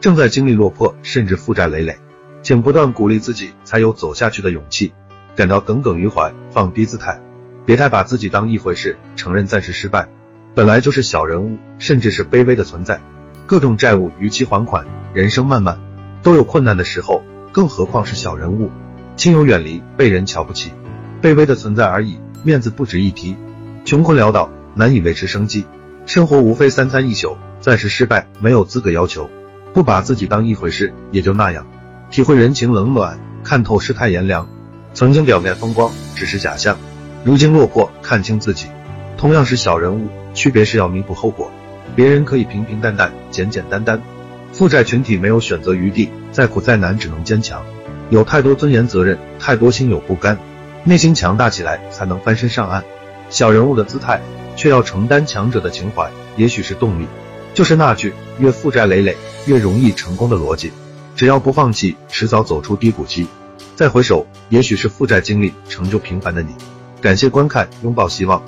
正在经历落魄，甚至负债累累，请不断鼓励自己，才有走下去的勇气。感到耿耿于怀，放低姿态，别太把自己当一回事，承认暂时失败，本来就是小人物，甚至是卑微的存在。各种债务逾期还款，人生漫漫，都有困难的时候，更何况是小人物，亲友远离，被人瞧不起，卑微的存在而已，面子不值一提，穷困潦倒，难以维持生计，生活无非三餐一宿，暂时失败，没有资格要求。不把自己当一回事，也就那样。体会人情冷暖，看透世态炎凉。曾经表面风光，只是假象。如今落魄，看清自己。同样是小人物，区别是要弥补后果。别人可以平平淡淡，简简单单。负债群体没有选择余地，再苦再难，只能坚强。有太多尊严责任，太多心有不甘。内心强大起来，才能翻身上岸。小人物的姿态，却要承担强者的情怀，也许是动力。就是那句越负债累累。越容易成功的逻辑，只要不放弃，迟早走出低谷期。再回首，也许是负债经历成就平凡的你。感谢观看，拥抱希望。